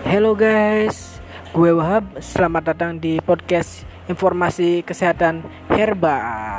Hello guys, gue Wahab. Selamat datang di podcast informasi kesehatan herbal.